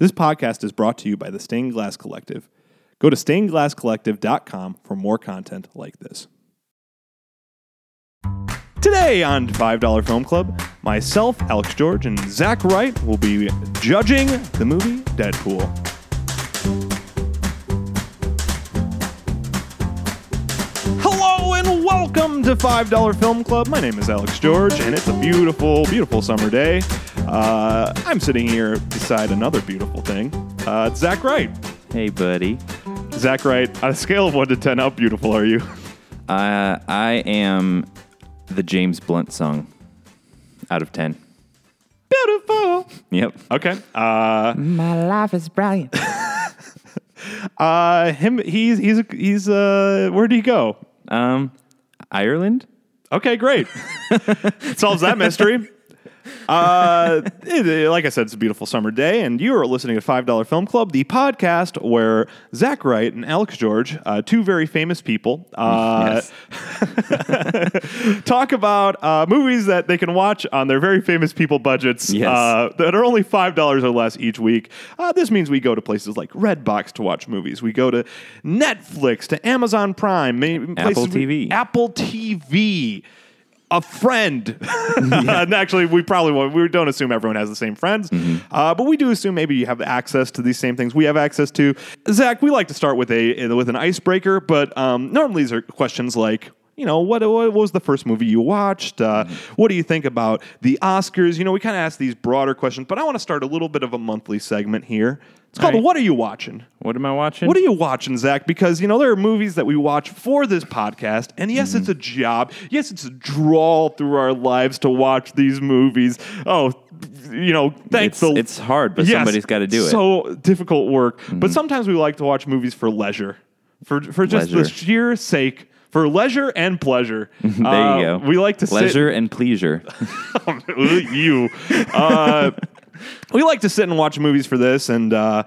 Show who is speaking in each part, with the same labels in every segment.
Speaker 1: This podcast is brought to you by the Stained Glass Collective. Go to stainedglasscollective.com for more content like this. Today on $5 Film Club, myself, Alex George, and Zach Wright will be judging the movie Deadpool. Hello and welcome to $5 Film Club. My name is Alex George, and it's a beautiful, beautiful summer day. Uh, I'm sitting here beside another beautiful thing. Uh, it's Zach Wright.
Speaker 2: Hey, buddy.
Speaker 1: Zach Wright, on a scale of 1 to 10, how beautiful are you?
Speaker 2: Uh, I am the James Blunt song out of 10.
Speaker 1: Beautiful.
Speaker 2: Yep.
Speaker 1: Okay. Uh,
Speaker 2: My life is brilliant.
Speaker 1: uh, him, he's, he's, he's, uh, where'd he go?
Speaker 2: um, Ireland?
Speaker 1: Okay, great. Solves that mystery. Uh, it- like I said, it's a beautiful summer day, and you are listening to Five Dollar Film Club, the podcast where Zach Wright and Alex George, uh, two very famous people, uh,
Speaker 2: Yes.
Speaker 1: talk about uh, movies that they can watch on their very famous people budgets
Speaker 2: Yes.
Speaker 1: uh, that are only five dollars or less each week. Uh, this means we go to places like Redbox to watch movies. We go to Netflix, to Amazon Prime, ma- places we-
Speaker 2: TV.
Speaker 1: Apple TV. A friend. and actually, we probably won't, we don't assume everyone has the same friends, uh, but we do assume maybe you have access to these same things we have access to. Zach, we like to start with a with an icebreaker, but um, normally these are questions like, you know, what, what was the first movie you watched? Uh, mm-hmm. What do you think about the Oscars? You know, we kind of ask these broader questions, but I want to start a little bit of a monthly segment here. It's called
Speaker 2: right.
Speaker 1: "What Are You Watching."
Speaker 2: What am I watching?
Speaker 1: What are you watching, Zach? Because you know there are movies that we watch for this podcast, and yes, it's mm-hmm. a job. Yes, it's a draw through our lives to watch these movies. Oh, you know, thanks.
Speaker 2: It's, it's hard, but
Speaker 1: Yes,
Speaker 2: somebody's got to do it.
Speaker 1: So difficult work, but mm-hmm. sometimes we like to watch movies for leisure, for for just the sheer sake. For leisure and pleasure.
Speaker 2: there
Speaker 1: Uh,
Speaker 2: you go.
Speaker 1: We like to sit-
Speaker 2: Leisure and pleasure.
Speaker 1: you. Uh, we like to sit and watch movies for this, and uh,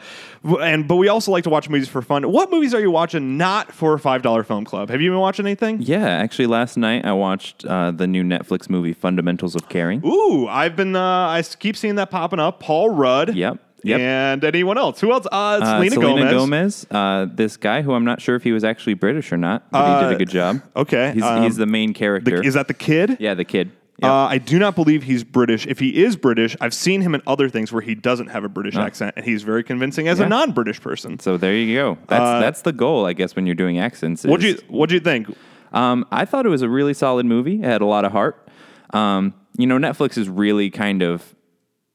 Speaker 1: and but we also like to watch movies for fun. What movies are you watching not for a five dollar film club? Have you been watching anything?
Speaker 2: yeah, actually, last night I watched uh, the new Netflix movie Fundamentals of Caring.
Speaker 1: Ooh, I've been. Uh, I keep seeing that popping up. Paul Rudd.
Speaker 2: Yep. Yep.
Speaker 1: And anyone else? Who else? Uh, it's
Speaker 2: Uh,
Speaker 1: Selena,
Speaker 2: Selena
Speaker 1: Gomez.
Speaker 2: Gomez, uh, this guy who I'm not sure if he was actually British or not, but he
Speaker 1: Uh,
Speaker 2: did a good job.
Speaker 1: okay,
Speaker 2: he's,
Speaker 1: um,
Speaker 2: he's the main
Speaker 1: The-
Speaker 2: character.
Speaker 1: is that the kid?
Speaker 2: yeah, the kid. Yep.
Speaker 1: Uh, I do not believe he's British. If he is British, I've seen him in other things where he doesn't have a British accent, and he's very convincing as a non-British person.
Speaker 2: so there you go. That's
Speaker 1: uh,
Speaker 2: that's the goal, I guess, when you're doing accents.
Speaker 1: What'd
Speaker 2: is-
Speaker 1: you What'd you think?
Speaker 2: Um, I thought it was a really solid movie. It had a lot of heart. Um, you know, Netflix is really kind of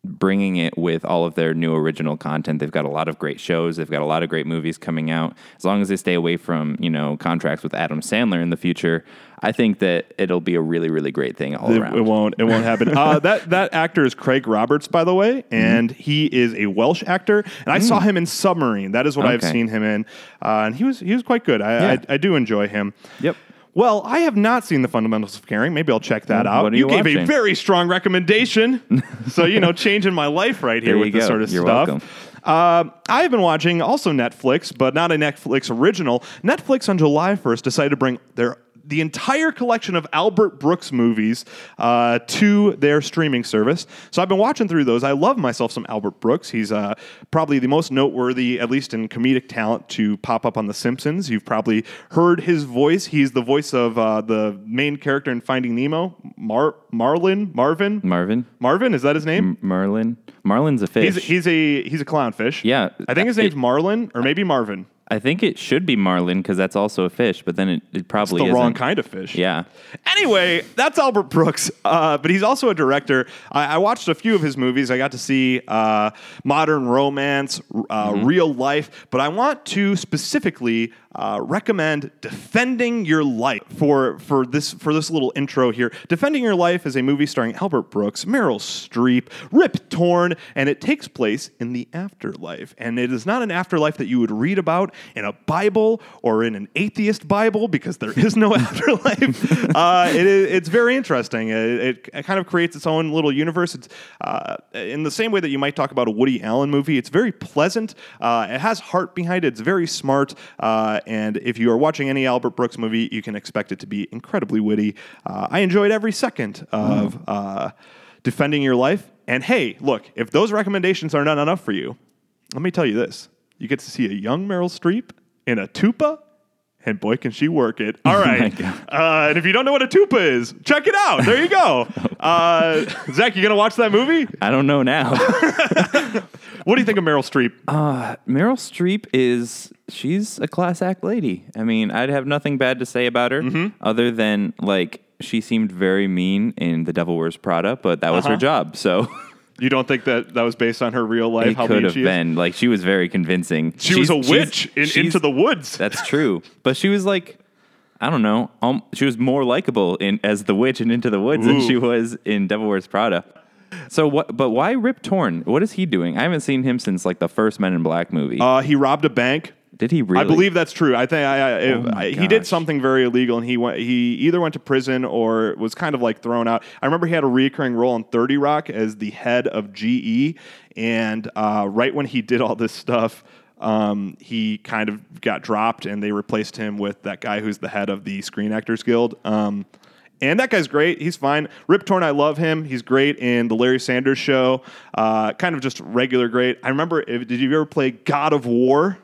Speaker 2: bringing it with all of their new original content. They've got a lot of great shows. They've got a lot of great movies coming out. As long as they stay away from you know contracts with Adam Sandler in the future, I think that it'll be a really really great thing all
Speaker 1: It,
Speaker 2: around.
Speaker 1: it won't. It won't happen. uh, that that actor is Craig Roberts, by the way,
Speaker 2: Mm-hmm.
Speaker 1: and he is a Welsh actor. And I saw him in Submarine. That is what I've
Speaker 2: Mm.
Speaker 1: Seen him in, uh, and he was he was quite good. I,
Speaker 2: Yeah.
Speaker 1: I I do enjoy him.
Speaker 2: Yep.
Speaker 1: Well, I have not seen the Fundamentals of Caring. Maybe I'll check that
Speaker 2: Mm,
Speaker 1: out.
Speaker 2: what are you
Speaker 1: gave a very strong recommendation, so you know, changing my life right here with
Speaker 2: you
Speaker 1: this sort of
Speaker 2: You're
Speaker 1: stuff.
Speaker 2: welcome.
Speaker 1: Uh, I've been watching also Netflix, but not a Netflix original. Netflix on July 1st decided to bring their the entire collection of Albert Brooks movies uh, to their streaming service. So I've been watching through those. I love myself some Albert Brooks. He's uh, probably the most noteworthy, at least in comedic talent, to pop up on The Simpsons. You've probably heard his voice. He's the voice of uh, the main character in Finding Nemo, Mar- Marlin, Marvin.
Speaker 2: Marvin,
Speaker 1: Marvin, is that his name?
Speaker 2: Marlin, Marlin's a fish.
Speaker 1: He's, he's a he's a clownfish.
Speaker 2: Yeah.
Speaker 1: I think his
Speaker 2: It-
Speaker 1: name's Marlin or maybe Marvin.
Speaker 2: I think it should be Marlin because that's also a fish, but then it, it probably
Speaker 1: the
Speaker 2: isn't.
Speaker 1: wrong kind of fish.
Speaker 2: Yeah.
Speaker 1: Anyway, that's Albert Brooks, uh, but he's also a director. I, I watched a few of his movies. I got to see uh, Modern Romance, uh,
Speaker 2: Mm-hmm.
Speaker 1: Real Life, but I want to specifically uh, recommend Defending Your Life for for this for this little intro here. Defending Your Life is a movie starring Albert Brooks, Meryl Streep, Rip Torn, and it takes place in the afterlife. And it is not an afterlife that you would read about in a Bible or in an atheist Bible because there is no afterlife. uh, it's very interesting. It, it kind of creates its own little universe. It's uh, in the same way that you might talk about a Woody Allen movie. It's very pleasant. Uh, it has heart behind it. It's very smart. Uh, and if you are watching any Albert Brooks movie, you can expect it to be incredibly witty. Uh, I enjoyed every second of uh, defending your life. And hey, look, if those recommendations are not enough for you, let me tell you this: you get to see a young Meryl Streep in a tupa. And boy, can she work it! All right, uh, and if you don't know what a tupa is, check it out. There you go. Uh, Zach, you gonna watch that movie?
Speaker 2: I don't know now.
Speaker 1: What do you think of Meryl Streep?
Speaker 2: Uh, Meryl Streep is she's a class act lady. I mean, I'd have nothing bad to say about her
Speaker 1: Mm-hmm.
Speaker 2: other than like she seemed very mean in The Devil Wears Prada, but that was
Speaker 1: Uh-huh.
Speaker 2: her job. So
Speaker 1: You don't think that that was based on her real life?
Speaker 2: it
Speaker 1: how
Speaker 2: could have
Speaker 1: is?
Speaker 2: been like she was very convincing.
Speaker 1: She was
Speaker 2: She's-
Speaker 1: a
Speaker 2: she's-
Speaker 1: witch in, into the woods.
Speaker 2: That's true, but she was like. I don't know. Um, she was more likable in as the witch in Into the Woods than she was in Devil Wears Prada. So what? But why Rip Torn? What is he doing? I haven't seen him since like the first Men in Black movie.
Speaker 1: Uh, he robbed a bank.
Speaker 2: Did he really?
Speaker 1: I believe that's true. I think I, I,
Speaker 2: my
Speaker 1: I- he did something very illegal, and he went. He either went to prison or was kind of like thrown out. I remember he had a recurring role in Thirty Rock as the head of GE, and uh, right when he did all this stuff. Um, he kind of got dropped, and they replaced him with that guy who's the head of the Screen Actors Guild. Um, and that guy's great. He's fine. Rip Torn, I love him. He's great in the Larry Sanders Show. Uh, kind of just regular great. I remember. If, did you ever play God of War?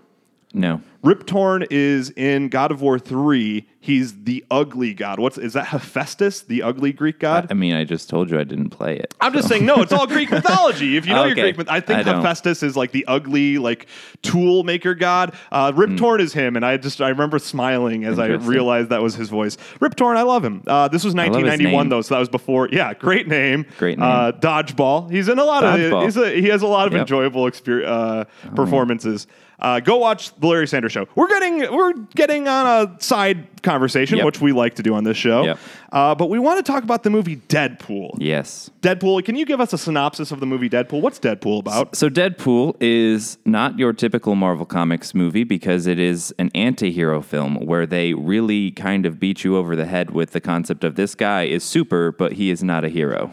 Speaker 2: no.
Speaker 1: Rip Torn is in God of War 3. He's the ugly god. What's is that Hephaestus, the ugly Greek god?
Speaker 2: I mean, I just told you I didn't play it.
Speaker 1: I'm just saying, no, it's all Greek mythology. If you know your Greek myth, I think
Speaker 2: I.
Speaker 1: Hephaestus is like the ugly, like tool maker god. Uh, Rip Torn is him, and I just I remember smiling as I
Speaker 2: Hmm.
Speaker 1: Realized that was his voice. Rip Torn, I love him. Uh, this was 1991 though, so that was before. Yeah, great name.
Speaker 2: Great
Speaker 1: Uh, Dodgeball. He's in a lot
Speaker 2: Dodgeball.
Speaker 1: of. He's a, he has a lot of
Speaker 2: Yep.
Speaker 1: enjoyable exper- uh, performances. Uh, go watch the Larry Sanders Show. We're getting we're getting on a side conversation,
Speaker 2: Yep.
Speaker 1: which we like to do on this show.
Speaker 2: Yep.
Speaker 1: Uh, but we want to talk about the movie Deadpool.
Speaker 2: Yes.
Speaker 1: Deadpool. Can you give us a synopsis of the movie Deadpool? What's Deadpool about?
Speaker 2: So Deadpool is not your typical Marvel Comics movie because it is an anti-hero film where they really kind of beat you over the head with the concept of this guy is super, but he is not a hero.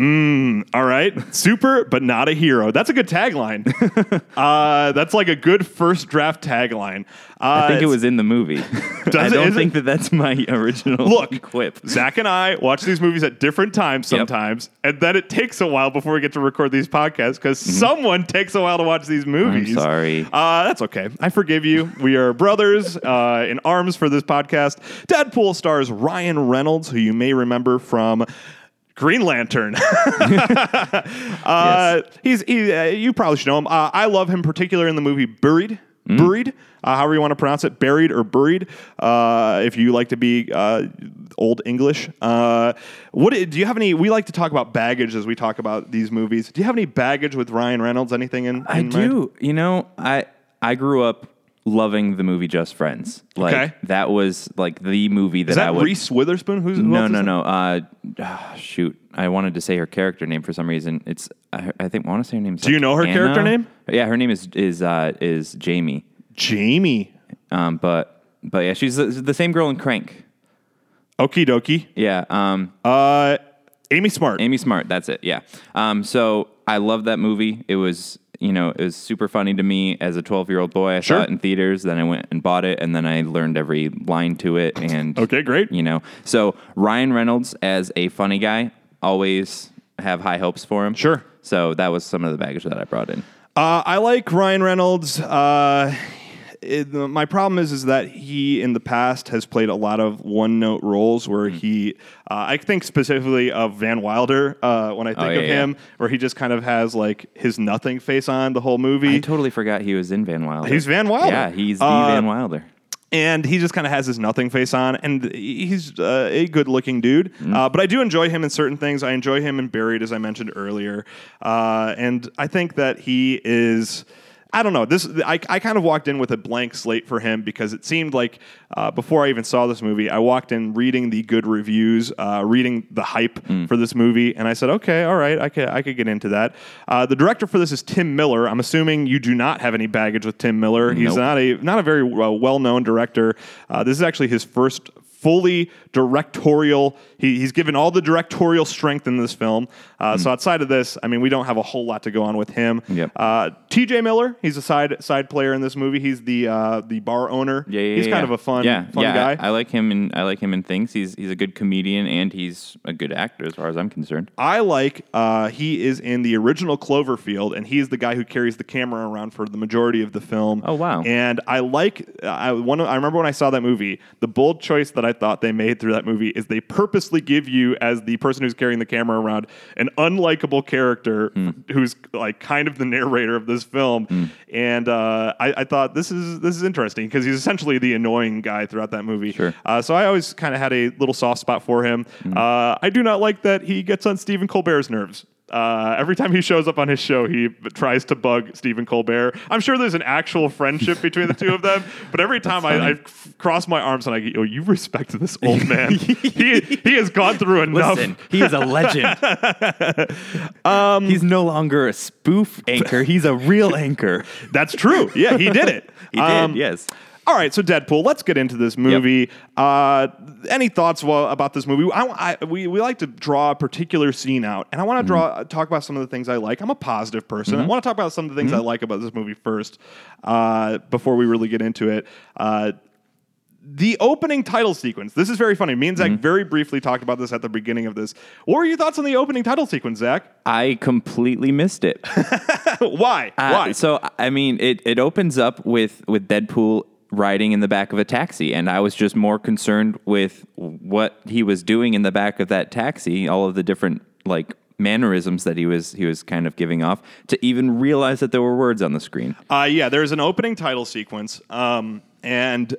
Speaker 1: All right, super, but not a hero. That's a good tagline. uh, that's like a good first draft tagline. Uh,
Speaker 2: I think it was in the movie. I don't
Speaker 1: it?
Speaker 2: think that that's my original
Speaker 1: Look,
Speaker 2: quip.
Speaker 1: Zach and I watch these movies at different times
Speaker 2: Yep.
Speaker 1: sometimes, and then it takes a while before we get to record these podcasts because someone takes a while to watch these movies.
Speaker 2: Mm-hmm. sorry.
Speaker 1: Uh, that's okay. I forgive you. We are brothers uh, in arms for this podcast. Deadpool stars Ryan Reynolds, who you may remember from. Green Lantern. uh, He's he, uh, you probably should know him. Uh, I love him particular in the movie Buried.
Speaker 2: Mm.
Speaker 1: Buried, uh, however you want to pronounce it, buried or buried. Uh, if you like to be uh, old English, uh, what do you have any? We like to talk about baggage as we talk about these movies. Do you have any baggage with Ryan Reynolds? Anything in?
Speaker 2: I
Speaker 1: in mind?
Speaker 2: do. You know, I I grew up loving the movie Just Friends. Like
Speaker 1: Okay.
Speaker 2: that was like the movie that,
Speaker 1: Is that
Speaker 2: I would
Speaker 1: Reese Witherspoon? Who's who
Speaker 2: No,
Speaker 1: else
Speaker 2: no, no. Uh, ah, shoot, I wanted to say her character name for some reason. It's I, I think I want to say her name.
Speaker 1: Do you know her character name?
Speaker 2: Yeah, her name is is uh, is Jamie.
Speaker 1: Jamie.
Speaker 2: Um, but but yeah, she's the, the same girl in Crank.
Speaker 1: Okie dokie.
Speaker 2: Yeah. Um,
Speaker 1: Uh, Amy Smart.
Speaker 2: Amy Smart. That's it. Yeah. Um, so I love that movie. It was you know it was super funny to me as a 12 year old boy. I
Speaker 1: Sure.
Speaker 2: saw it in theaters. Then I went and bought it, and then I learned every line to it. And
Speaker 1: Okay, great.
Speaker 2: you know, so Ryan Reynolds as a funny guy, always have high hopes for him.
Speaker 1: Sure.
Speaker 2: So that was some of the baggage that I brought in.
Speaker 1: Uh, I like Ryan Reynolds. Uh, it, my problem is is that he in the past has played a lot of one note roles where
Speaker 2: Hmm.
Speaker 1: he uh, I think specifically of Van Wilder uh, when I think
Speaker 2: Oh, yeah,
Speaker 1: of him
Speaker 2: yeah.
Speaker 1: where he just kind of has like his nothing face on the whole movie
Speaker 2: I totally forgot he was in Van Wilder.
Speaker 1: He's Van Wilder.
Speaker 2: Yeah, he's the
Speaker 1: Uh,
Speaker 2: Van Wilder.
Speaker 1: and he just kind of has his nothing face on, and he's uh, a good looking dude. Uh, but I do enjoy him in certain things. I enjoy him in Buried, as I mentioned earlier, uh, and I think that he is. I don't know. This I, I kind of walked in with a blank slate for him because it seemed like uh, before I even saw this movie, I walked in reading the good reviews, uh, reading the hype for this movie, and I said, okay, all right, I could I could get into that. Uh, the director for this is Tim Miller. I'm assuming you do not have any baggage with Tim Miller. He's not a not a very uh, well known director. Uh, this is actually his first fully directorial. He, he's given all the directorial strength in this film. Uh, So outside of this, I mean, we don't have a whole lot to go on with him.
Speaker 2: Yep.
Speaker 1: Uh, T.J. Miller, he's a side side player in this movie. He's the uh, the bar owner.
Speaker 2: Yeah, yeah,
Speaker 1: he's
Speaker 2: yeah.
Speaker 1: kind of a fun
Speaker 2: yeah,
Speaker 1: fun
Speaker 2: yeah,
Speaker 1: guy.
Speaker 2: I, I like him and I like him in things. He's he's a good comedian and he's a good actor as far as I'm concerned.
Speaker 1: I like uh, he is in the original Cloverfield, and he's the guy who carries the camera around for the majority of the film.
Speaker 2: Oh, wow.
Speaker 1: And I like I one. I remember when I saw that movie, the bold choice that I thought they made through that movie is they purposely give you as the person who's carrying the camera around an unlikable character
Speaker 2: Hmm.
Speaker 1: who's like kind of the narrator of this film. And uh, I, I thought this is this is interesting because he's essentially the annoying guy throughout that movie.
Speaker 2: Sure.
Speaker 1: Uh, so I always kind of had a little soft spot for him. Uh, I do not like that he gets on Stephen Colbert's nerves. Uh, every time he shows up on his show, he tries to bug Stephen Colbert. I'm sure there's an actual friendship between the two of them, but every time I cross my arms and I go, "Oh, you respect this old man. he he has gone through enough."
Speaker 2: Listen, he is a legend. he's no longer a spoof anchor. He's a real anchor.
Speaker 1: That's true. Yeah, he did it.
Speaker 2: He did,
Speaker 1: Um,
Speaker 2: yes.
Speaker 1: All right, so Deadpool. Let's get into this movie. Uh, any thoughts about this movie? I, I- we we like to draw a particular scene out, and I want to draw talk about some of the things I like. I'm a positive person. I want to talk about some of the things I like about this movie first, uh, before we really get into it. Uh, the opening title sequence. This is very funny. Me and Zach very briefly talked about this at the beginning of this. What were your thoughts on the opening title sequence, Zach?
Speaker 2: I completely missed it.
Speaker 1: Why?
Speaker 2: Uh,
Speaker 1: Why?
Speaker 2: So I mean, it it opens up with with Deadpool riding in the back of a taxi, and I was just more concerned with what he was doing in the back of that taxi, all of the different like mannerisms that he was he was kind of giving off, to even realize that there were words on the screen.
Speaker 1: Uh, yeah, there's an opening title sequence, um, and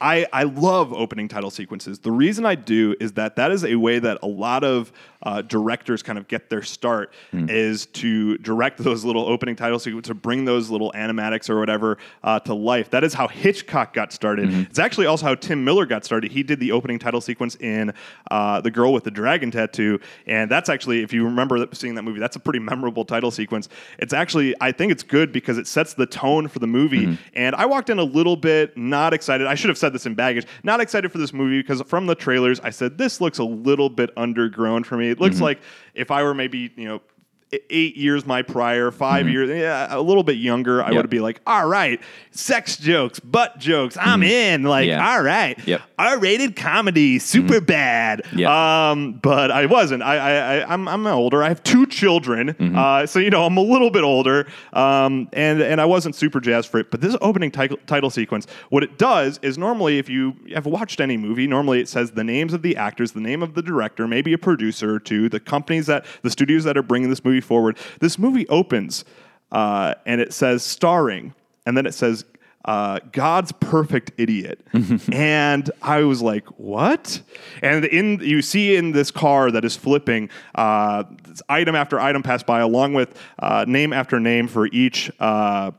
Speaker 1: I I love opening title sequences. The reason I do is that that is a way that a lot of uh, directors kind of get their start is to direct those little opening title sequences, to bring those little animatics or whatever uh, to life. That is how Hitchcock got started. It's actually also how Tim Miller got started. He did the opening title sequence in uh, The Girl with the Dragon Tattoo, and that's actually, if you remember seeing that movie, that's a pretty memorable title sequence. It's actually, I think it's good because it sets the tone for the movie. And I walked in a little bit not excited. I should have said this in baggage. Not excited for this movie because from the trailers, I said this looks a little bit undergrown for me. It looks mm-hmm. like if I were maybe you know. Eight years my prior, 5 years, yeah, a little bit younger, I
Speaker 2: Yep.
Speaker 1: would be like, all right, sex jokes, butt jokes, I'm in. Like,
Speaker 2: Yeah.
Speaker 1: all right,
Speaker 2: Yep.
Speaker 1: R-rated comedy, Superbad.
Speaker 2: Yeah.
Speaker 1: Um, but I wasn't. I, I, I I'm, I'm older. I have two children,
Speaker 2: Mm-hmm.
Speaker 1: uh, so you know I'm a little bit older. Um, and and I wasn't super jazzed for it. But this opening title title sequence, what it does is normally, if you have watched any movie, normally it says the names of the actors, the name of the director, maybe a producer or two, the companies that the studios that are bringing this movie forward. This movie opens, uh, and it says starring, and then it says uh, God's perfect idiot. and I was like, what? And in you see in this car that is flipping, uh, item after item pass by, along with uh, name after name for each. Uh,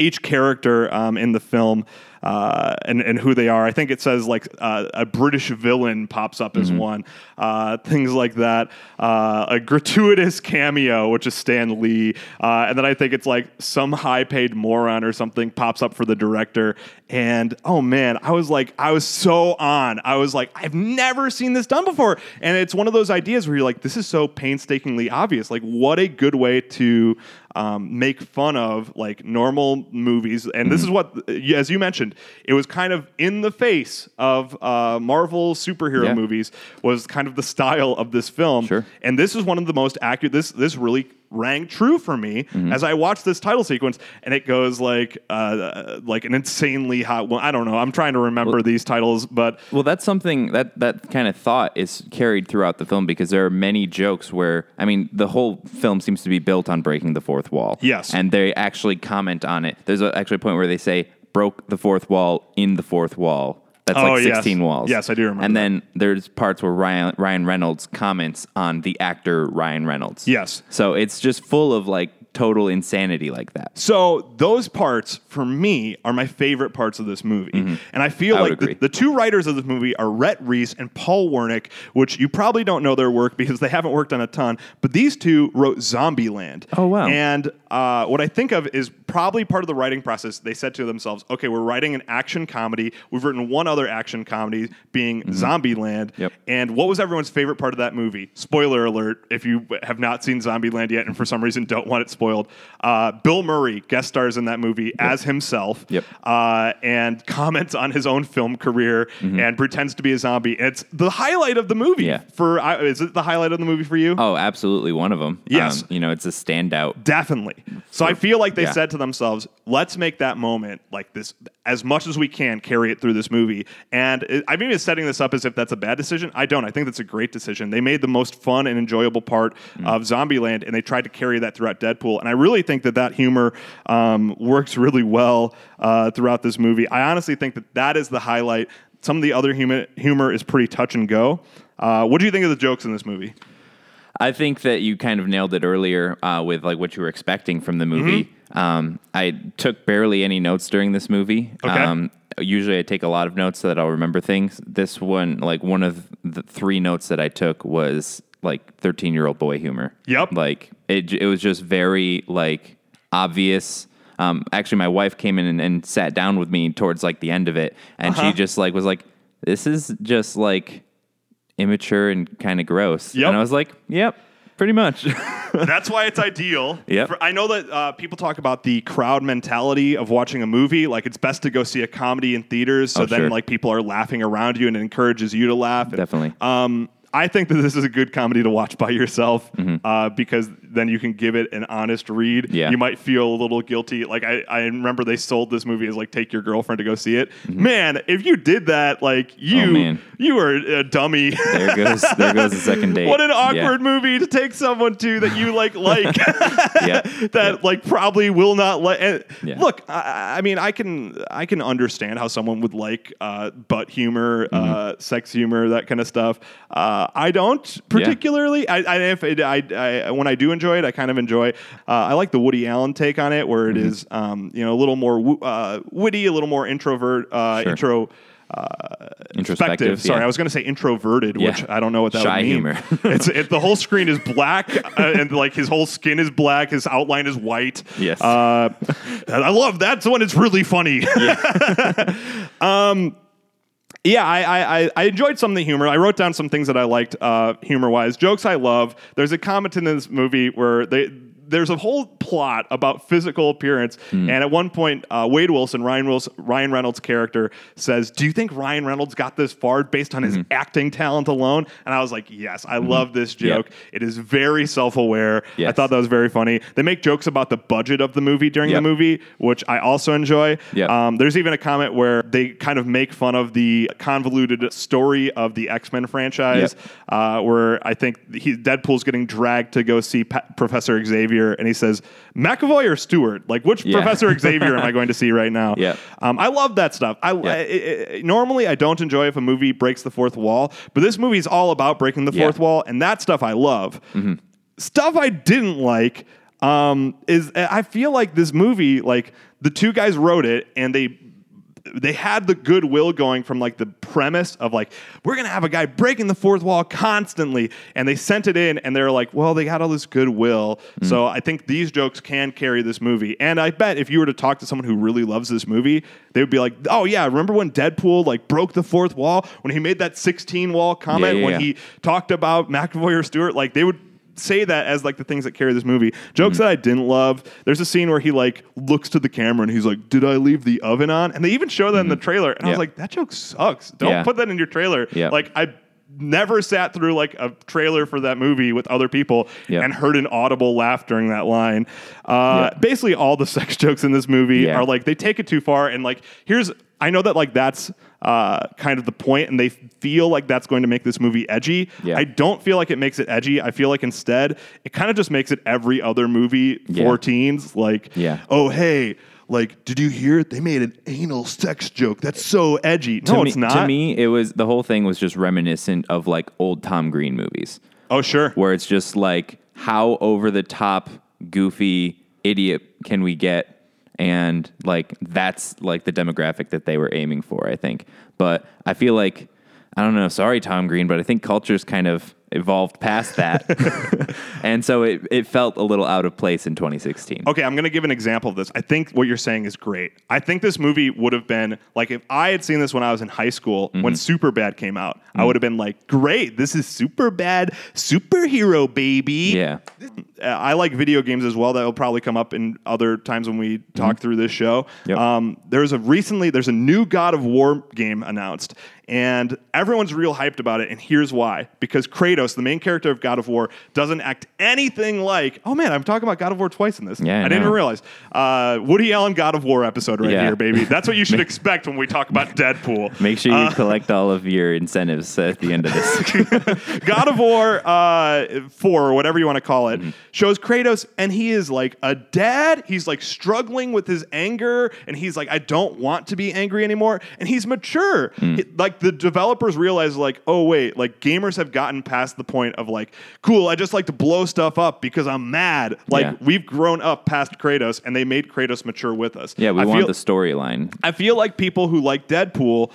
Speaker 1: each character um, in the film uh, and, and who they are. I think it says like uh, a British villain pops up as one, uh, things like that. Uh, a gratuitous cameo, which is Stan Lee. Uh, and then I think it's like some high paid moron or something pops up for the director. And oh man, I was like, I was so on. I was like, I've never seen this done before. And it's one of those ideas where you're like, this is so painstakingly obvious. Like, what a good way to um, make fun of like normal movies. And this is what, as you mentioned, it was kind of in the face of uh, Marvel superhero
Speaker 2: Yeah.
Speaker 1: movies. Was kind of the style of this film.
Speaker 2: Sure.
Speaker 1: And this is one of the most accurate. This this really rang true for me
Speaker 2: Mm-hmm.
Speaker 1: as I watched this title sequence, and it goes like uh, like an insanely hot. Well, I don't know. I'm trying to remember these titles, but
Speaker 2: Well, that's something that that kind of thought is carried throughout the film because there are many jokes where I mean the whole film seems to be built on breaking the fourth wall.
Speaker 1: Yes.
Speaker 2: and they actually comment on it. There's a, actually a point where they say broke the fourth wall in the fourth wall. That's
Speaker 1: Oh,
Speaker 2: like
Speaker 1: yes.
Speaker 2: 16 walls.
Speaker 1: Yes, I do remember
Speaker 2: And
Speaker 1: that.
Speaker 2: then there's parts where Ryan Ryan Reynolds comments on the actor Ryan Reynolds.
Speaker 1: Yes.
Speaker 2: So it's just full of like total insanity like that.
Speaker 1: So those parts for me are my favorite parts of this movie, and I feel
Speaker 2: Mm-hmm. I
Speaker 1: like the, the two writers of this movie are Rhett Reese and Paul Wernick, which you probably don't know their work because they haven't worked on a ton. But these two wrote Zombieland.
Speaker 2: Oh, wow.
Speaker 1: And uh, what I think of is probably part of the writing process. They said to themselves, "Okay, we're writing an action comedy. We've written one other action comedy, being Zombieland.
Speaker 2: Mm-hmm. Yep.
Speaker 1: And what was everyone's favorite part of that movie? Spoiler alert: if you have not seen Zombieland yet, and for some reason don't want it spoiled, uh, Bill Murray guest stars in that movie as himself,
Speaker 2: Yep.
Speaker 1: uh, and comments on his own film career and pretends to be a zombie. It's the highlight of the movie.
Speaker 2: Mm-hmm. Yeah.
Speaker 1: For I is it the highlight of the movie for you?
Speaker 2: Oh, absolutely one of them.
Speaker 1: Yes.
Speaker 2: you know, it's a standout.
Speaker 1: Definitely. So I feel like they
Speaker 2: yeah.
Speaker 1: said to themselves, let's make that moment like this as much as we can, carry it through this movie. And it, I'm even setting this up as if that's a bad decision. I don't. I think that's a great decision. They made the most fun and enjoyable part
Speaker 2: Mm.
Speaker 1: of Zombieland, and they tried to carry that throughout Deadpool. And I really think that that humor um, works really well uh, throughout this movie. I honestly think that that is the highlight. Some of the other humor, humor is pretty touch and go. Uh, what do you think of the jokes in this movie?
Speaker 2: I think that you kind of nailed it earlier uh, with like what you were expecting from the movie.
Speaker 1: Mm-hmm.
Speaker 2: Um, I took barely any notes during this movie.
Speaker 1: Okay.
Speaker 2: Um, usually, I take a lot of notes so that I'll remember things. This one, like one of the three notes that I took was like thirteen-year-old boy humor.
Speaker 1: Yep.
Speaker 2: Like it, it was just very like obvious. Um, actually, my wife came in and, and sat down with me towards like the end of it, and
Speaker 1: Uh-huh.
Speaker 2: she just like was like, "This is just like." immature and kind of gross.
Speaker 1: Yep.
Speaker 2: And I was like, yep, pretty much.
Speaker 1: That's why it's ideal.
Speaker 2: Yep.
Speaker 1: For- I know that uh, people talk about the crowd mentality of watching a movie. Like it's best to go see a comedy in theaters, so
Speaker 2: Oh,
Speaker 1: then
Speaker 2: sure.
Speaker 1: like people are laughing around you and it encourages you to laugh. And,
Speaker 2: Definitely.
Speaker 1: Um, I think that this is a good comedy to watch by yourself uh, because then you can give it an honest read.
Speaker 2: Mm-hmm. Yeah.
Speaker 1: You might feel a little guilty. Like I, I remember they sold this movie as like take your girlfriend to go see it. Man, if you did that, like you,
Speaker 2: Mm-hmm. Oh,
Speaker 1: you were a dummy.
Speaker 2: there goes there goes the second date.
Speaker 1: What an
Speaker 2: Yeah.
Speaker 1: awkward movie to take someone to that you like like
Speaker 2: Yeah.
Speaker 1: that like probably will not let. and
Speaker 2: Yeah.
Speaker 1: Look, I, I mean, I can I can understand how someone would like uh, butt humor, uh,
Speaker 2: Mm-hmm.
Speaker 1: sex humor, that kind of stuff. Uh, I don't particularly. I, I if it, I, I when I do enjoy it, I kind of enjoy. Uh, I like the Woody Allen take on it, where it
Speaker 2: Mm-hmm.
Speaker 1: is um, you know a little more wo- uh, witty, a little more introvert, uh,
Speaker 2: Sure.
Speaker 1: intro.
Speaker 2: Introspective.
Speaker 1: Sorry,
Speaker 2: yeah.
Speaker 1: I was going to say introverted,
Speaker 2: Yeah.
Speaker 1: which I don't know what that
Speaker 2: Shy
Speaker 1: would mean.
Speaker 2: humor.
Speaker 1: it's it, the whole screen is black, uh, and like his whole skin is black. His outline is white.
Speaker 2: Yes.
Speaker 1: uh, I love that's when it's really funny. um, yeah, I, I I- enjoyed some of the humor. I wrote down some things that I liked uh, humor wise. Jokes I love. There's a comment in this movie where they. There's a whole plot about physical appearance,
Speaker 2: Hmm.
Speaker 1: and at one point, uh, Wade Wilson, Ryan Wilson, Ryan Reynolds' character, says, "Do you think Ryan Reynolds got this far based on his
Speaker 2: Mm-hmm.
Speaker 1: acting talent alone?" And I was like, "Yes, I love this joke. It is very self-aware. I thought that was very funny. They make jokes about the budget of the movie during
Speaker 2: Yep.
Speaker 1: the movie, which I also enjoy.
Speaker 2: Yep.
Speaker 1: Um, there's even a comment where they kind of make fun of the convoluted story of the X Men franchise, uh, where I think he, Deadpool's getting dragged to go see Pa- Professor Xavier, and he says, "McAvoy or Stewart? Like which
Speaker 2: Yeah.
Speaker 1: Professor Xavier am I going to see right now?"
Speaker 2: Yeah,
Speaker 1: Um, I love that stuff. I, I- I- normally I don't enjoy if a movie breaks the fourth wall, but this movie is all about breaking the
Speaker 2: Yeah.
Speaker 1: fourth wall, and that stuff I love. Stuff I didn't like um, is I feel like this movie, like the two guys wrote it, and they they had the goodwill going from like the premise of like we're gonna have a guy breaking the fourth wall constantly and they sent it in and they're like well they got all this goodwill. Hmm. So i think these jokes can carry this movie. And i bet if you were to talk to someone who really loves this movie they would be like oh yeah remember when deadpool like broke the fourth wall? When he made that 16 wall comment
Speaker 2: Yeah, yeah,
Speaker 1: when
Speaker 2: yeah.
Speaker 1: he talked about mcavoy or stewart? Like they would say that as like the things that carry this movie. Jokes mm-hmm. that I didn't love. There's a scene where he like looks to the camera and he's like, "Did I leave the oven on?" And they even show that in the mm-hmm. trailer. And I was like, "That joke sucks. Don't
Speaker 2: Yeah.
Speaker 1: put that in your trailer."
Speaker 2: Yeah.
Speaker 1: Like I never sat through like a trailer for that movie with other people
Speaker 2: Yeah.
Speaker 1: and heard an audible laugh during that line. Uh,
Speaker 2: Yeah.
Speaker 1: Basically, all the sex jokes in this movie
Speaker 2: Yeah.
Speaker 1: are like they take it too far. And like, here's I know that like that's uh, kind of the point, and they feel like that's going to make this movie edgy.
Speaker 2: Yeah.
Speaker 1: I don't feel like it makes it edgy. I feel like instead it kind of just makes it every other movie
Speaker 2: Yeah.
Speaker 1: for teens. Like,
Speaker 2: Yeah.
Speaker 1: oh hey, like did you hear it? They made an anal sex joke. That's so edgy.
Speaker 2: to
Speaker 1: No,
Speaker 2: me,
Speaker 1: it's not.
Speaker 2: To me, it was the whole thing was just reminiscent of like old Tom Green movies,
Speaker 1: oh sure.
Speaker 2: where it's just like how over the top, goofy idiot can we get? And like that's like the demographic that they were aiming for, I think. But I feel like I don't know, sorry Tom Green, but I think culture's kind of evolved past that. and so it, it felt a little out of place in 2016.
Speaker 1: Okay, I'm going to give an example of this. I think what you're saying is great. I think this movie would have been like if I had seen this when I was in high school
Speaker 2: Mm-hmm.
Speaker 1: when Superbad came out, I would have been like, "Great, this is Super Superbad, superhero baby."
Speaker 2: Yeah.
Speaker 1: Uh, I like video games as well. That will probably come up in other times when we talk through this show.
Speaker 2: Mm-hmm. Yep.
Speaker 1: Um, there's a recently there's a new God of War game announced, and everyone's real hyped about it. And here's why: because Kratos, the main character of God of War, doesn't act anything like. Oh man, I'm talking about God of War twice in this.
Speaker 2: Yeah, I
Speaker 1: I, didn't even realize. Uh, Woody Allen God of War episode right
Speaker 2: Yeah.
Speaker 1: here, baby. That's what you should expect when we talk about Deadpool.
Speaker 2: Make sure you collect all of your incentives at the end of this.
Speaker 1: God of War uh, 4, or whatever you want to call it,
Speaker 2: Mm-hmm.
Speaker 1: shows Kratos, and he is like a dad. He's like struggling with his anger, and he's like, I don't want to be angry anymore. And he's mature.
Speaker 2: Mm.
Speaker 1: He- like the developers realize, like, oh, wait, like gamers have gotten past the point of like, cool, I just like to blow stuff up because I'm mad. Like,
Speaker 2: Yeah.
Speaker 1: we've grown up past Kratos, and they made Kratos mature with us.
Speaker 2: yeah, we
Speaker 1: I
Speaker 2: want
Speaker 1: feel-
Speaker 2: the storyline.
Speaker 1: I feel like people who like Deadpool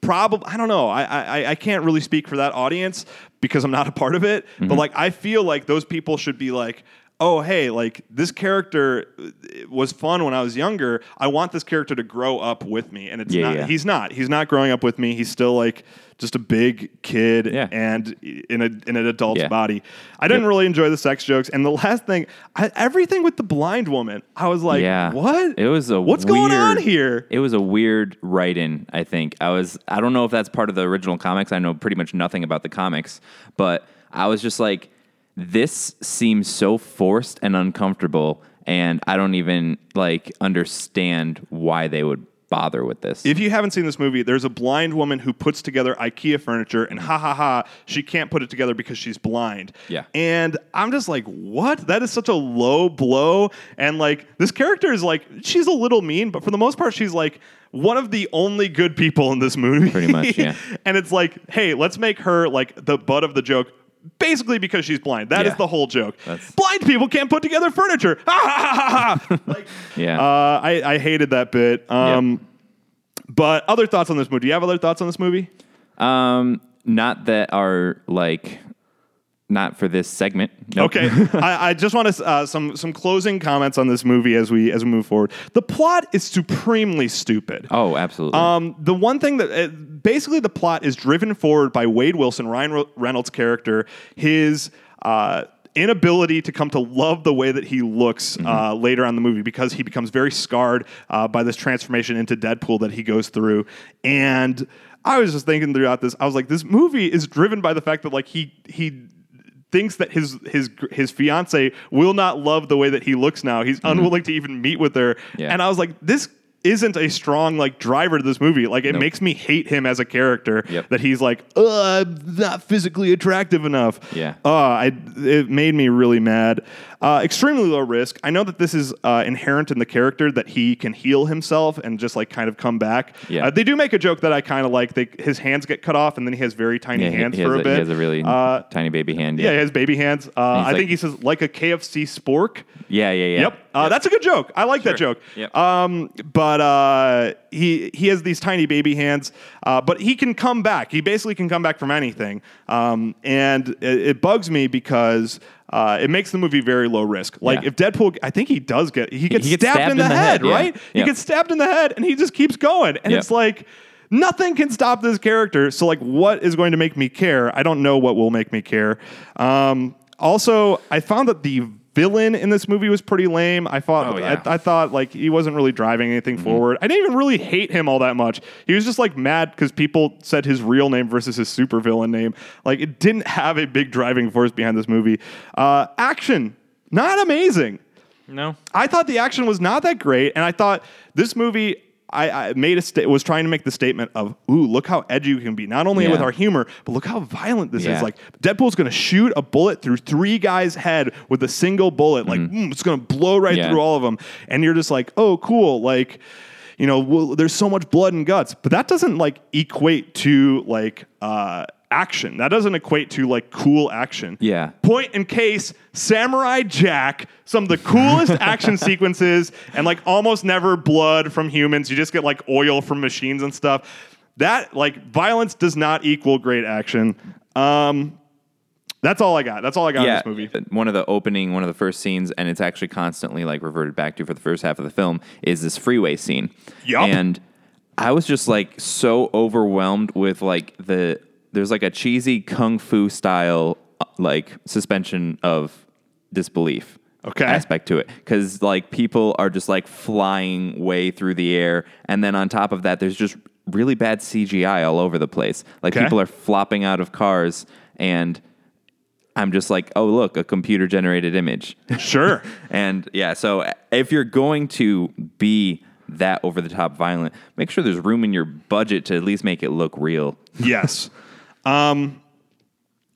Speaker 1: probably I don't know. I, I I can't really speak for that audience because I'm not a part of it.
Speaker 2: Mm-hmm.
Speaker 1: But like I feel like those people should be like, oh hey, like this character uh, was fun when I was younger. I want this character to grow up with me, and it's
Speaker 2: Yeah,
Speaker 1: not.
Speaker 2: yeah.
Speaker 1: He's not. He's not growing up with me. He's still like just a big kid
Speaker 2: Yeah.
Speaker 1: and in a in an adult's body. I didn't really enjoy the sex jokes. And the last thing, I, everything with the blind woman, I was like, what?
Speaker 2: It was a
Speaker 1: what's going on here?
Speaker 2: It was a weird write-in, I think. I was I don't know if that's part of the original comics. I know pretty much nothing about the comics, but I was just like this seems so forced and uncomfortable and I don't even like understand why they would bother with this.
Speaker 1: If you haven't seen this movie, there's a blind woman who puts together IKEA furniture, and ha ha ha, she can't put it together because she's blind.
Speaker 2: Yeah.
Speaker 1: And I'm just like, what? That is such a low blow. And like, this character is like, she's a little mean, but for the most part, she's like, one of the only good people in this movie.
Speaker 2: Pretty much, yeah.
Speaker 1: and it's like, hey, let's make her like the butt of the joke. Basically, because she's blind. That is
Speaker 2: Yeah.
Speaker 1: the whole joke.
Speaker 2: That's-
Speaker 1: Blind people can't put together furniture. Like,
Speaker 2: yeah.
Speaker 1: uh, I, I hated that bit. Um, But other thoughts on this movie? Do you have other thoughts on this movie?
Speaker 2: um not that are like not for this segment. Nope.
Speaker 1: Okay, I, I just want to uh, some some closing comments on this movie as we as we move forward. The plot is supremely stupid.
Speaker 2: Oh, absolutely.
Speaker 1: Um, the one thing that uh, basically the plot is driven forward by Wade Wilson, Ryan Re- Reynolds' character, his uh, inability to come to love the way that he looks uh, later on in the movie because he becomes very scarred uh, by this transformation into Deadpool that he goes through. And I was just thinking throughout this, I was like, this movie is driven by the fact that like he he thinks that his his his fiance will not love the way that he looks now. He's mm-hmm. unwilling to even meet with her.
Speaker 2: Yeah.
Speaker 1: And I was like, this isn't a strong like driver to this movie. Like it
Speaker 2: Nope.
Speaker 1: makes me hate him as a character.
Speaker 2: Yep.
Speaker 1: That he's like, uh, I'm not physically attractive enough.
Speaker 2: Yeah.
Speaker 1: Uh, I it made me really mad. Uh, extremely low risk. I know that this is uh, inherent in the character that he can heal himself and just like kind of come back.
Speaker 2: Yeah.
Speaker 1: Uh, they do make a joke that I kind of like. They, his hands get cut off and then he has very tiny
Speaker 2: yeah,
Speaker 1: hands
Speaker 2: he,
Speaker 1: for
Speaker 2: has
Speaker 1: a bit.
Speaker 2: he has a really
Speaker 1: Uh,
Speaker 2: tiny baby hand.
Speaker 1: yeah, he has baby hands. Uh, I
Speaker 2: like-
Speaker 1: think he says like a KFC spork.
Speaker 2: yeah, yeah, yeah.
Speaker 1: Yep, uh, that's a good joke. I like that joke.
Speaker 2: Yep.
Speaker 1: Um, but uh, he he has these tiny baby hands, uh, but he can come back. He basically can come back from anything, um, and it, it bugs me because. Uh, it makes the movie very low risk. Like
Speaker 2: Yeah.
Speaker 1: if Deadpool, I think he does get he gets,
Speaker 2: he gets
Speaker 1: stabbed, in the, head,
Speaker 2: yeah.
Speaker 1: right? He gets stabbed in the head, and he just keeps going, and it's like nothing can stop this character. So like, what is going to make me care? I don't know what will make me care. Um, also, I found that the villain in this movie was pretty lame. I thought
Speaker 2: Oh, yeah.
Speaker 1: I, I thought like he wasn't really driving anything forward. I didn't even really hate him all that much. He was just like mad because people said his real name versus his supervillain name. Like it didn't have a big driving force behind this movie. Uh, action, not amazing.
Speaker 2: No.
Speaker 1: I thought the action was not that great, and I thought this movie. I, I made a sta- was trying to make the statement of, "Ooh, look how edgy we can be! Not only
Speaker 2: Yeah.
Speaker 1: with our humor, but look how violent this is. Like Deadpool's going to shoot a bullet through three guys' head with a single bullet. Like mm, it's going to blow right
Speaker 2: Yeah.
Speaker 1: through all of them, and you're just like, oh, cool. Like, you know, well, there's so much blood and guts, but that doesn't like equate to like uh, action. That doesn't equate to like cool action.
Speaker 2: Yeah.
Speaker 1: Point in case, Samurai Jack, some of the coolest action sequences, and like almost never blood from humans. You just get like oil from machines and stuff. That like violence does not equal great action. Um, that's all I got. That's all I got
Speaker 2: yeah,
Speaker 1: in this movie.
Speaker 2: one of the opening, one of the first scenes, and it's actually constantly like reverted back to for the first half of the film is this freeway scene.
Speaker 1: Yeah.
Speaker 2: And I was just like so overwhelmed with like the there's like a cheesy kung fu style uh, like suspension of disbelief.
Speaker 1: Okay.
Speaker 2: Aspect to it because like people are just like flying way through the air, and then on top of that, there's just really bad CGI all over the place. Like
Speaker 1: Okay.
Speaker 2: people are flopping out of cars, and I'm just like, oh look, a computer generated image.
Speaker 1: Sure.
Speaker 2: and yeah, so if you're going to be that over the top violent, make sure there's room in your budget to at least make it look real.
Speaker 1: yes. Um,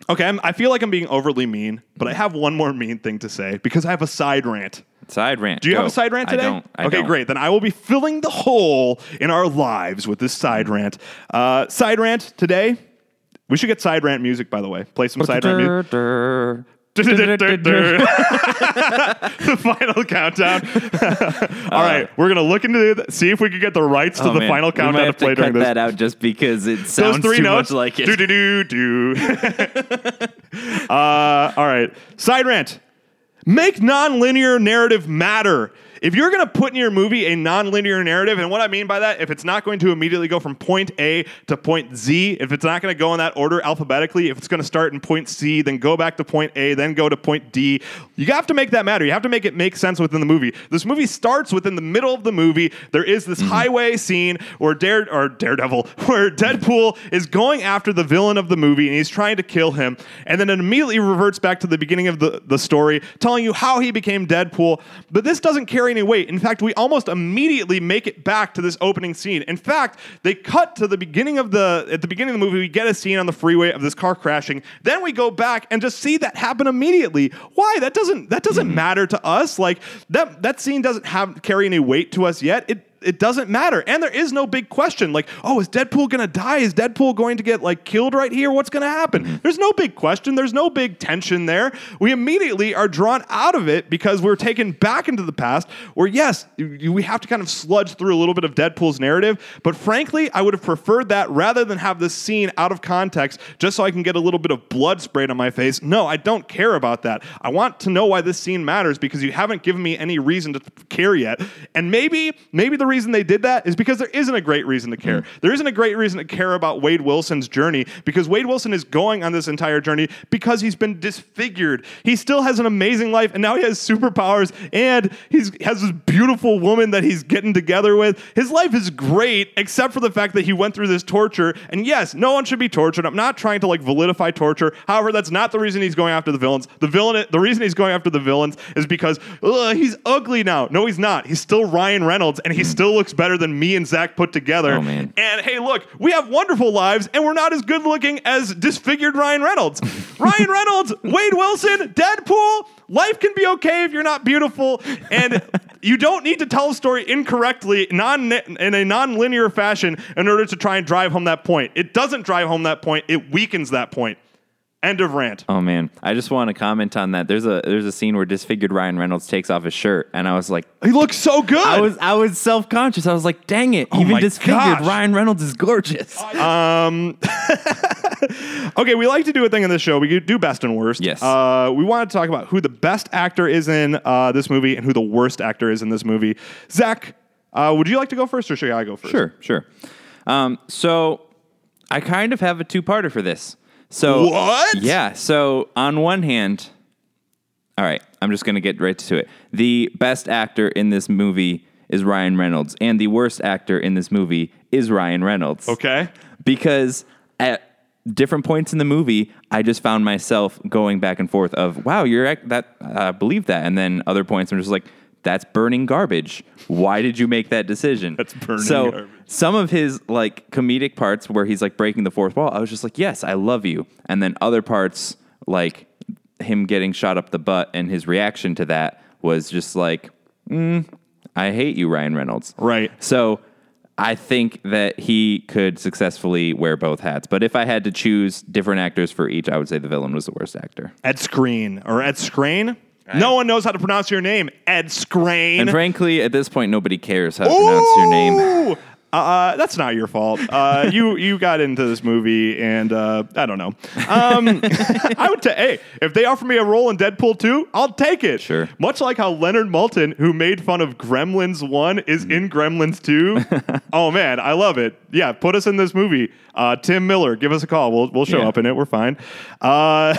Speaker 1: okay, I'm, I feel like I'm being overly mean, but I have one more mean thing to say because I have a side rant.
Speaker 2: Side rant.
Speaker 1: Do you have a side rant today?
Speaker 2: I don't. I
Speaker 1: okay,
Speaker 2: don't.
Speaker 1: great. Then I will be filling the hole in our lives with this side rant. Uh, side rant today. We should get side rant music, by the way. Play some side rant music. The final countdown. All right, we're gonna look into th- see if we can get the rights to
Speaker 2: Oh,
Speaker 1: the
Speaker 2: man.
Speaker 1: final
Speaker 2: We might
Speaker 1: countdown to play
Speaker 2: to
Speaker 1: during
Speaker 2: cut
Speaker 1: this.
Speaker 2: that out just because it
Speaker 1: Those
Speaker 2: sounds
Speaker 1: three
Speaker 2: too
Speaker 1: notes.
Speaker 2: much like it.
Speaker 1: Do do do do. uh, all right, side rant. Make non-linear narrative matter. If you're going to put in your movie a non-linear narrative, and what I mean by that, if it's not going to immediately go from point A to point Z, if it's not going to go in that order alphabetically, if it's going to start in point C, then go back to point A, then go to point D, you have to make that matter. You have to make it make sense within the movie. This movie starts within the middle of the movie. There is this mm-hmm. highway scene where Dare or Daredevil, where Deadpool is going after the villain of the movie and he's trying to kill him, and then it immediately reverts back to the beginning of the, the story, telling you how he became Deadpool. But this doesn't carry any weight. In fact, we almost immediately make it back to this opening scene. In fact, they cut to the beginning of the at the beginning of the movie, we get a scene on the freeway of this car crashing. Then we go back and just see that happen immediately. Why? That doesn't that doesn't mm-hmm. matter to us. Like that that scene doesn't have carry any weight to us yet. It it doesn't matter. And there is no big question like, oh, is Deadpool going to die? Is Deadpool going to get like killed right here? What's going to happen? Mm-hmm. There's no big question. There's no big tension there. We immediately are drawn out of it because we're taken back into the past where, yes, we have to kind of sludge through a little bit of Deadpool's narrative. But frankly, I would have preferred that rather than have this scene out of context just so I can get a little bit of blood sprayed on my face. No, I don't care about that. I want to know why this scene matters because you haven't given me any reason to care yet. And maybe, maybe the reason they did that is because there isn't a great reason to care. Mm. There isn't a great reason to care about Wade Wilson's journey because Wade Wilson is going on this entire journey because he's been disfigured. He still has an amazing life and now he has superpowers and he's has this beautiful woman that he's getting together with. His life is great except for the fact that he went through this torture. And yes, no one should be tortured. I'm not trying to like validify torture. However, that's not the reason he's going after the villains. The villain the reason he's going after the villains is because he's ugly now. No, he's not. He's still Ryan Reynolds and he's still looks better than me and Zach put together.
Speaker 2: Oh, man.
Speaker 1: And hey, look, we have wonderful lives, and we're not as good looking as disfigured Ryan Reynolds. Ryan Reynolds, Wade Wilson, Deadpool. Life can be okay if you're not beautiful, and you don't need to tell a story incorrectly, non in a non-linear fashion, in order to try and drive home that point. It doesn't drive home that point; it weakens that point. End of rant.
Speaker 2: Oh man, I just want to comment on that. There's a there's a scene where disfigured Ryan Reynolds takes off his shirt, and I was like,
Speaker 1: He looks so good.
Speaker 2: I was I was self conscious. I was like, dang it, even
Speaker 1: Oh my
Speaker 2: disfigured
Speaker 1: gosh.
Speaker 2: Ryan Reynolds is gorgeous.
Speaker 1: Um, okay, we like to do a thing in this show. We do best and worst.
Speaker 2: Yes.
Speaker 1: Uh, we want to talk about who the best actor is in uh, this movie and who the worst actor is in this movie. Zach, uh, would you like to go first, or should I go first?
Speaker 2: Sure, sure. Um, so I kind of have a two parter for this. So
Speaker 1: What?
Speaker 2: Yeah. So on one hand, all right, I'm just gonna get right to it. The best actor in this movie is Ryan Reynolds, and the worst actor in this movie is Ryan Reynolds.
Speaker 1: Okay.
Speaker 2: because at different points in the movie, I just found myself going back and forth of, "Wow, you're that I believe that," and then other points I'm just like, "That's burning garbage. Why did you make that decision?"
Speaker 1: That's burning garbage.
Speaker 2: so,
Speaker 1: garbage.
Speaker 2: Some of his like comedic parts where he's like breaking the fourth wall, I was just like, "Yes, I love you," and then other parts like him getting shot up the butt and his reaction to that was just like, mm, "I hate you, Ryan Reynolds."
Speaker 1: Right.
Speaker 2: So I think that he could successfully wear both hats. But if I had to choose different actors for each, I would say the villain was the worst actor.
Speaker 1: Ed Skrein or Ed Skrein. No one knows how to pronounce your name, Ed Skrein.
Speaker 2: And frankly, at this point, nobody cares how to pronounce your name.
Speaker 1: Ooh! Uh, that's not your fault. Uh, you you got into this movie, and uh, I don't know. Um, I would take. Hey, if they offer me a role in Deadpool two, I'll take it.
Speaker 2: Sure.
Speaker 1: Much like how Leonard Maltin, who made fun of Gremlins one, is in Gremlins two. oh man, I love it. Yeah, put us in this movie. Uh, Tim Miller, give us a call. We'll we'll show
Speaker 2: Yeah.
Speaker 1: up in it. We're fine. Uh,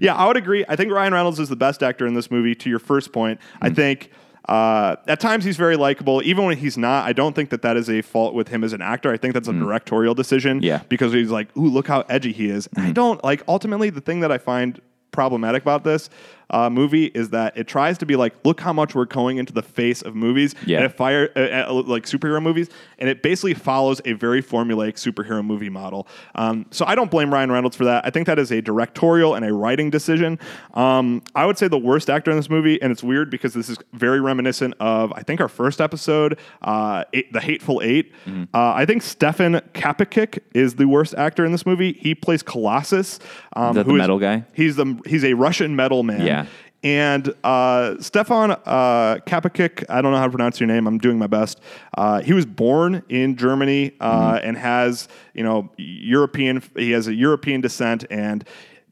Speaker 1: yeah, I would agree. I think Ryan Reynolds is the best actor in this movie. To your first point, I
Speaker 2: Hmm.
Speaker 1: think. Uh, at times he's very likable. Even when he's not, I don't think that that is a fault with him as an actor. I think that's a directorial decision.
Speaker 2: Hmm. Yeah. Hmm.
Speaker 1: Because he's like, ooh, look how edgy he is. I don't like. Ultimately, the thing that I find problematic about this uh, movie is that it tries to be like, look how much we're going into the face of movies
Speaker 2: Yeah.
Speaker 1: and it fire uh, uh, like superhero movies, and it basically follows a very formulaic superhero movie model. Um, so I don't blame Ryan Reynolds for that. I think that is a directorial and a writing decision. Um, I would say the worst actor in this movie, and it's weird because this is very reminiscent of I think our first episode, uh, eight, the Hateful 8
Speaker 2: Mm-hmm.
Speaker 1: Uh, I think Stefan Kapicic is the worst actor in this movie. He plays Colossus. Um,
Speaker 2: Is that the
Speaker 1: who
Speaker 2: metal guy?
Speaker 1: He's the he's a Russian metal man.
Speaker 2: Yeah.
Speaker 1: And uh, Stefan uh, Kapicic, I don't know how to pronounce your name. I'm doing my best. Uh, he was born in Germany uh, and has, you know, European. He has a European descent, and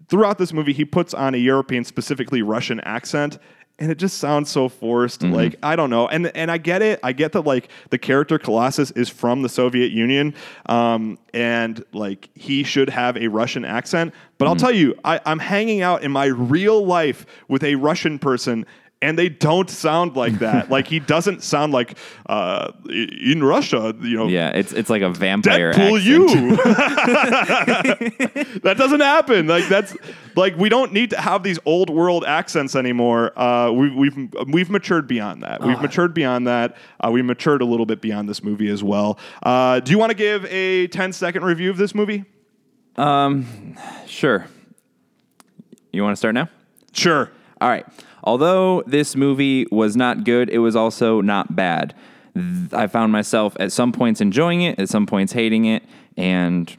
Speaker 1: throughout this movie, he puts on a European, specifically Russian accent. And it just sounds so forced. Like I don't know, and and I get it. I get that like the character Colossus is from the Soviet Union, um, and like he should have a Russian accent. But I'll tell you, I, I'm hanging out in my real life with a Russian person, and they don't sound like that. like he doesn't sound like uh, in Russia, you know.
Speaker 2: Yeah, it's it's like a vampire.
Speaker 1: Deadpool,
Speaker 2: accent.
Speaker 1: you. that doesn't happen. Like that's like we don't need to have these old world accents anymore. Uh, we've we've we've matured beyond that. We've matured beyond that. Uh, we matured a little bit beyond this movie as well. Uh, do you want to give a 10 second review of this movie?
Speaker 2: Um, Sure. You want to start now?
Speaker 1: Sure.
Speaker 2: All right. Although this movie was not good, it was also not bad. I found myself at some points enjoying it, at some points hating it, and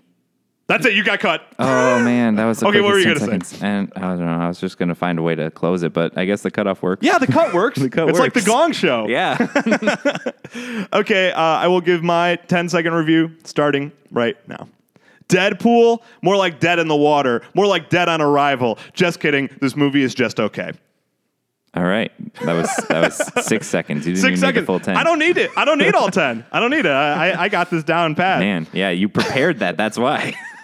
Speaker 1: That's it. You got cut.
Speaker 2: oh man, that was the
Speaker 1: Okay, what were you gonna
Speaker 2: seconds. And I don't know, I was just gonna find a way to close it, but I guess the cutoff works.
Speaker 1: yeah, the cut works.
Speaker 2: the cut
Speaker 1: it's like the. Gong Show.
Speaker 2: Yeah.
Speaker 1: Okay, uh, I will give my 10 second review starting right now. Deadpool, more like dead in the water, more like dead on arrival. Just kidding. This movie is just okay.
Speaker 2: All right. That was that was six seconds. You didn't
Speaker 1: Six
Speaker 2: even
Speaker 1: seconds.
Speaker 2: need the full ten.
Speaker 1: I don't need it. I don't need all 10. I don't need it. I, I, I got this down pat.
Speaker 2: Man, yeah, you prepared that. That's why.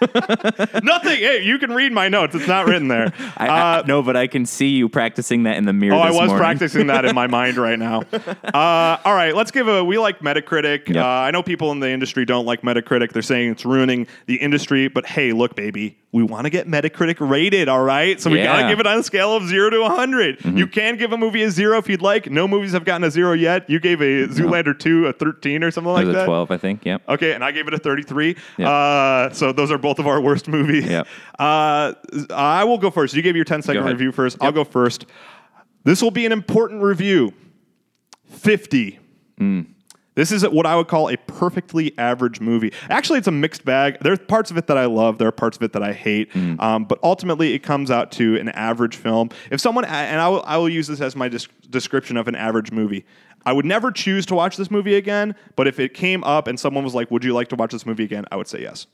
Speaker 1: Nothing. Hey, you can read my notes. It's not written there.
Speaker 2: I, I-
Speaker 1: Uh,
Speaker 2: no, but I can see you practicing that in the mirror.
Speaker 1: Oh, I was
Speaker 2: morning.
Speaker 1: practicing that in my mind right now. Uh, all right, let's give a. We like Metacritic.
Speaker 2: Yep.
Speaker 1: Uh, I know people in the industry don't like Metacritic. They're saying it's ruining the industry. But hey, look, baby, we want to get Metacritic rated. All right, so we
Speaker 2: Yeah. Mm-hmm.
Speaker 1: gotta give it on a scale of zero to 100. You can give a movie a zero if you'd like. No movies have gotten a zero yet. You gave a Zoolander two a 13 or something
Speaker 2: It
Speaker 1: like that.
Speaker 2: a twelve, I think. Yep.
Speaker 1: Okay, and I gave it a 33.
Speaker 2: Yep.
Speaker 1: Uh, so those are both of our worst movies.
Speaker 2: Yep.
Speaker 1: Uh, I will go first. You gave your 10 second review first. I'll go first. This will be an important review. 50.
Speaker 2: Hmm.
Speaker 1: This is what I would call a perfectly average movie. Actually, it's a mixed bag. There are parts of it that I love. There are parts of it that I hate.
Speaker 2: Hmm.
Speaker 1: Um, but ultimately, it comes out to an average film. If someone, and I will, I will use this as my des- description of an average movie. I would never choose to watch this movie again. But if it came up and someone was like, "Would you like to watch this movie again?" I would say yes.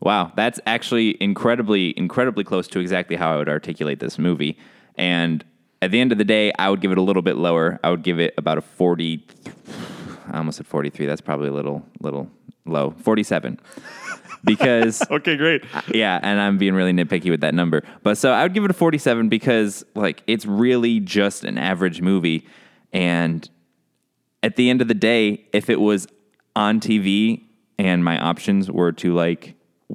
Speaker 2: Wow, that's actually incredibly, incredibly close to exactly how I would articulate this movie. And at the end of the day, I would give it a little bit lower. I would give it about a forty. I almost said forty-three. That's probably a little, little low. Forty-seven, because
Speaker 1: Okay, great.
Speaker 2: yeah, and I'm being really nitpicky with that number. But so I would give it a 47 because like it's really just an average movie and at the end of the day, if it was on TV and my options were to like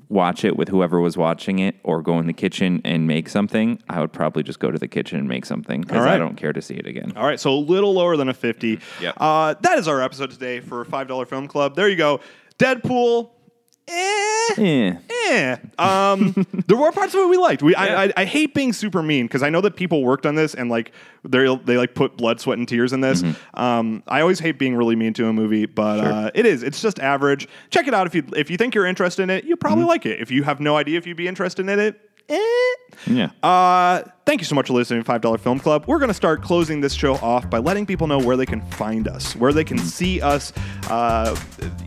Speaker 2: watch it with whoever was watching it or go in the kitchen and make something, I would probably just go to the kitchen and make something because
Speaker 1: right.
Speaker 2: I don't care to see it again.
Speaker 1: All right, so a little lower than a 50.
Speaker 2: Yep.
Speaker 1: Uh, that is our episode today for $5 Film Club. There you go. Deadpool, eh.
Speaker 2: Eh.
Speaker 1: Eh. Um, there were parts of it we liked. We, I, I, I hate being super mean because I know that people worked on this and like they they like put blood, sweat, and tears in this. Um, I always hate being really mean to a movie, but uh, it is. It's just average. Check it out if you if you think you're interested in it. You probably like it. If you have no idea if you'd be interested in it, eh.
Speaker 2: Yeah.
Speaker 1: Uh, thank you so much for listening to $5 Film Club. We're going to start closing this show off by letting people know where they can find us, where they can see us, uh,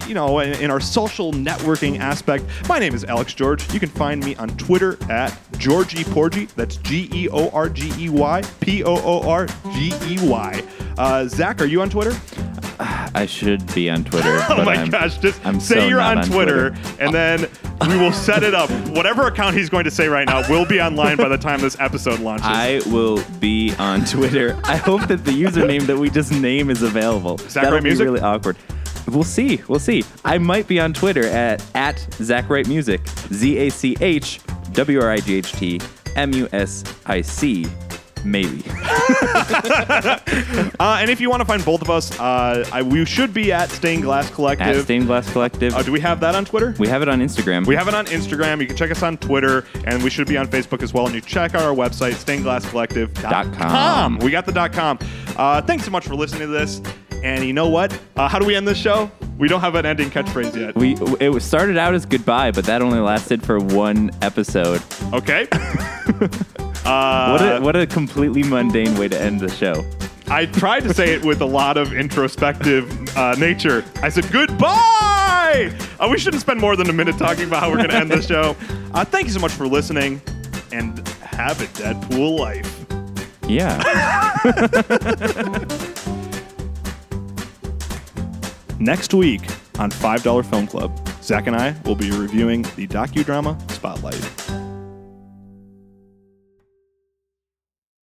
Speaker 1: you know, in, in our social networking aspect. My name is Alex George. You can find me on Twitter at Georgie Porgy. That's G E O R G E Y P O O R G E Y. Uh, Zach, are you on Twitter?
Speaker 2: I should be on Twitter.
Speaker 1: Oh my
Speaker 2: I'm,
Speaker 1: gosh, just
Speaker 2: I'm
Speaker 1: say
Speaker 2: so
Speaker 1: you're
Speaker 2: not
Speaker 1: on, Twitter, and then we will set it up. Whatever account he's going to say right now will be online by the time this episode launches.
Speaker 2: I will be on Twitter. I hope that the username that we just name is available.
Speaker 1: Zach
Speaker 2: That'll
Speaker 1: Wright
Speaker 2: be
Speaker 1: Music?
Speaker 2: really awkward. We'll see. We'll see. I might be on Twitter at at Zach Wright Music. Z A C H W R I G H T M U S I C. Maybe.
Speaker 1: Uh, and if you want to find both of us, uh, I, we should be at Stained Glass Collective.
Speaker 2: At Stained Glass Collective.
Speaker 1: uh, do we have that on Twitter?
Speaker 2: we have it on Instagram.
Speaker 1: We have it on Instagram. You can check us on Twitter, and we should be on Facebook as well. And you check out our website, stainedglasscollective.com.
Speaker 2: com.
Speaker 1: We got the dot .com. Uh, thanks so much for listening to this. And you know what? Uh, how do we end this show? We don't have an ending catchphrase yet.
Speaker 2: we it started out as goodbye, but that only lasted for one episode.
Speaker 1: Okay.
Speaker 2: What a what a completely mundane way to end the show.
Speaker 1: I tried to say it with a lot of introspective uh, nature. I said goodbye. Uh, we shouldn't spend more than a minute talking about how we're going to end the show. Uh, thank you so much for listening, and have a Deadpool life.
Speaker 2: Yeah.
Speaker 1: Next week on $5 Film Club, Zach and I will be reviewing the docudrama Spotlight.